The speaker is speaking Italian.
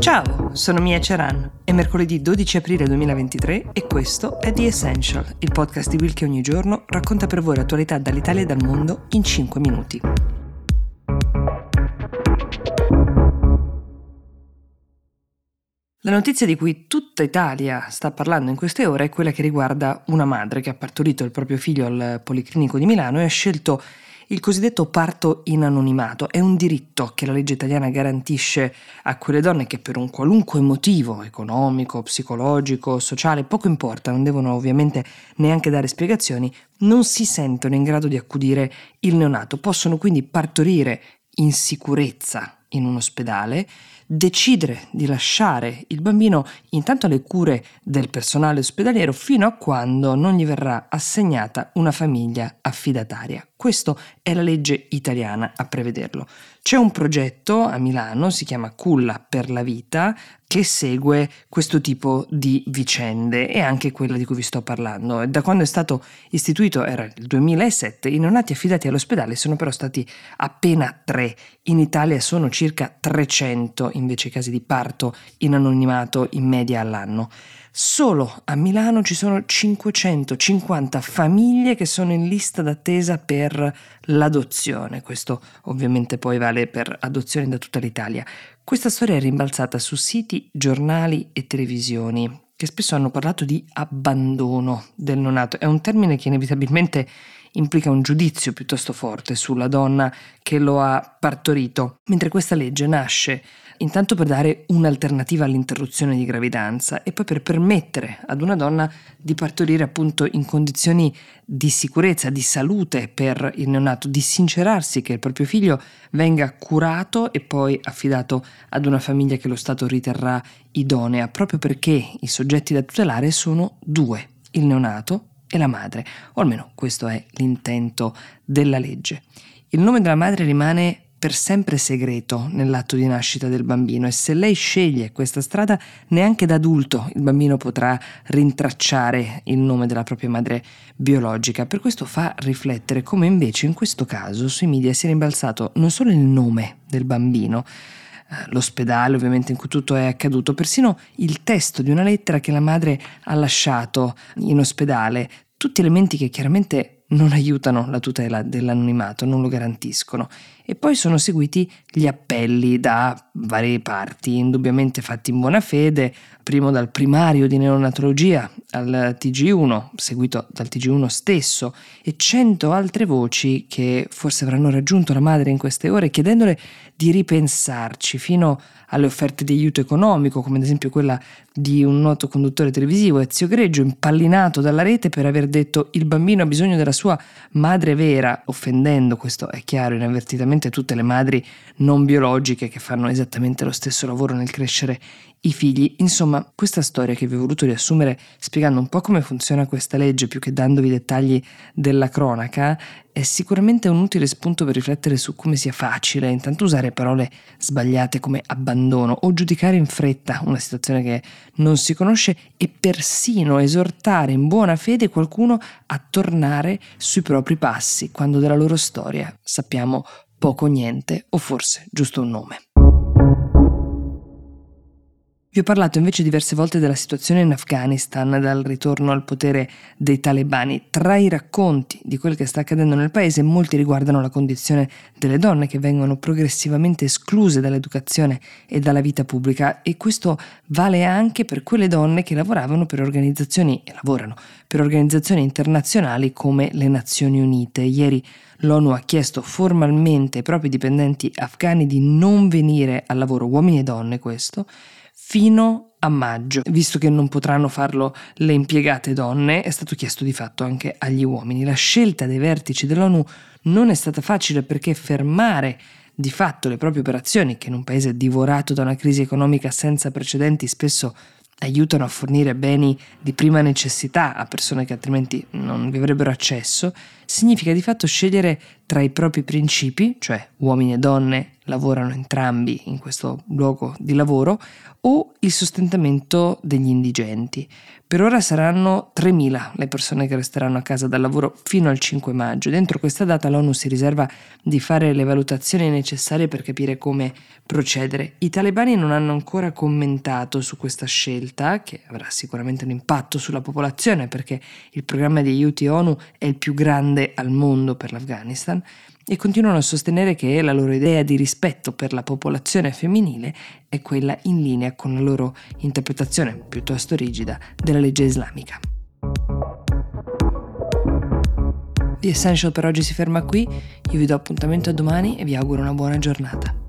Ciao, sono Mia Ceran. È mercoledì 12 aprile 2023 e questo è The Essential, il podcast di Will che ogni giorno racconta per voi l'attualità dall'Italia e dal mondo in 5 minuti. La notizia di cui tutta Italia sta parlando in queste ore è quella che riguarda una madre che ha partorito il proprio figlio al Policlinico di Milano e ha scelto il cosiddetto parto in anonimato. È un diritto che la legge italiana garantisce a quelle donne che per un qualunque motivo economico, psicologico, sociale, poco importa, non devono ovviamente neanche dare spiegazioni, non si sentono in grado di accudire il neonato. Possono quindi partorire in sicurezza in un ospedale, decidere di lasciare il bambino intanto alle cure del personale ospedaliero fino a quando non gli verrà assegnata una famiglia affidataria. Questa è la legge italiana a prevederlo. C'è un progetto a Milano, si chiama Culla per la vita, che segue questo tipo di vicende e anche quella di cui vi sto parlando. Da quando è stato istituito, era il 2007, i neonati affidati all'ospedale sono però stati appena tre. In Italia sono circa 300 invece i casi di parto in anonimato in media all'anno. Solo a Milano ci sono 550 famiglie che sono in lista d'attesa per l'adozione. Questo ovviamente poi vale per adozioni da tutta l'Italia. Questa storia è rimbalzata su siti, giornali e televisioni che spesso hanno parlato di abbandono del neonato. È un termine che inevitabilmente implica un giudizio piuttosto forte sulla donna che lo ha partorito, mentre questa legge nasce intanto per dare un'alternativa all'interruzione di gravidanza e poi per permettere ad una donna di partorire appunto in condizioni di sicurezza, di salute per il neonato, di sincerarsi che il proprio figlio venga curato e poi affidato ad una famiglia che lo Stato riterrà idonea, proprio perché i soggetti da tutelare sono due, il neonato e la madre, o almeno questo è l'intento della legge. Il nome della madre rimane per sempre segreto nell'atto di nascita del bambino e se lei sceglie questa strada neanche da adulto il bambino potrà rintracciare il nome della propria madre biologica. Per questo fa riflettere come invece in questo caso sui media sia rimbalzato non solo il nome del bambino, l'ospedale ovviamente in cui tutto è accaduto, persino il testo di una lettera che la madre ha lasciato in ospedale, tutti elementi che chiaramente non aiutano la tutela dell'anonimato, non lo garantiscono. E poi sono seguiti gli appelli da varie parti, indubbiamente fatti in buona fede, primo dal primario di neonatologia al TG1, seguito dal TG1 stesso, e cento altre voci che forse avranno raggiunto la madre in queste ore chiedendole di ripensarci fino alle offerte di aiuto economico, come ad esempio quella di un noto conduttore televisivo, Ezio Greggio, impallinato dalla rete per aver detto il bambino ha bisogno della sua madre vera, offendendo, questo è chiaro, inavvertitamente tutte le madri non biologiche che fanno esattamente lo stesso lavoro nel crescere i figli. Insomma, questa storia che vi ho voluto riassumere spiegando un po' come funziona questa legge più che dandovi dettagli della cronaca è sicuramente un utile spunto per riflettere su come sia facile intanto usare parole sbagliate come abbandono o giudicare in fretta una situazione che non si conosce e persino esortare in buona fede qualcuno a tornare sui propri passi quando della loro storia sappiamo poco o niente o forse giusto un nome. Vi ho parlato invece diverse volte della situazione in Afghanistan, dal ritorno al potere dei talebani. Tra i racconti di quel che sta accadendo nel paese, molti riguardano la condizione delle donne che vengono progressivamente escluse dall'educazione e dalla vita pubblica e questo vale anche per quelle donne che lavoravano per organizzazioni e lavorano per organizzazioni internazionali come le Nazioni Unite. Ieri l'ONU ha chiesto formalmente ai propri dipendenti afghani di non venire al lavoro, uomini e donne questo, fino a maggio. Visto che non potranno farlo le impiegate donne, è stato chiesto di fatto anche agli uomini. La scelta dei vertici dell'ONU non è stata facile perché fermare di fatto le proprie operazioni, che in un paese divorato da una crisi economica senza precedenti spesso aiutano a fornire beni di prima necessità a persone che altrimenti non vi avrebbero accesso, significa di fatto scegliere tra i propri principi, cioè uomini e donne lavorano entrambi in questo luogo di lavoro, o il sostentamento degli indigenti. Per ora saranno 3.000 le persone che resteranno a casa dal lavoro fino al 5 maggio. Dentro questa data l'ONU si riserva di fare le valutazioni necessarie per capire come procedere. I talebani non hanno ancora commentato su questa scelta, che avrà sicuramente un impatto sulla popolazione perché il programma di aiuti ONU è il più grande al mondo per l'Afghanistan, e continuano a sostenere che la loro idea di rispetto per la popolazione femminile è quella in linea con la loro interpretazione piuttosto rigida della legge islamica. The Essential per oggi si ferma qui, io vi do appuntamento a domani e vi auguro una buona giornata.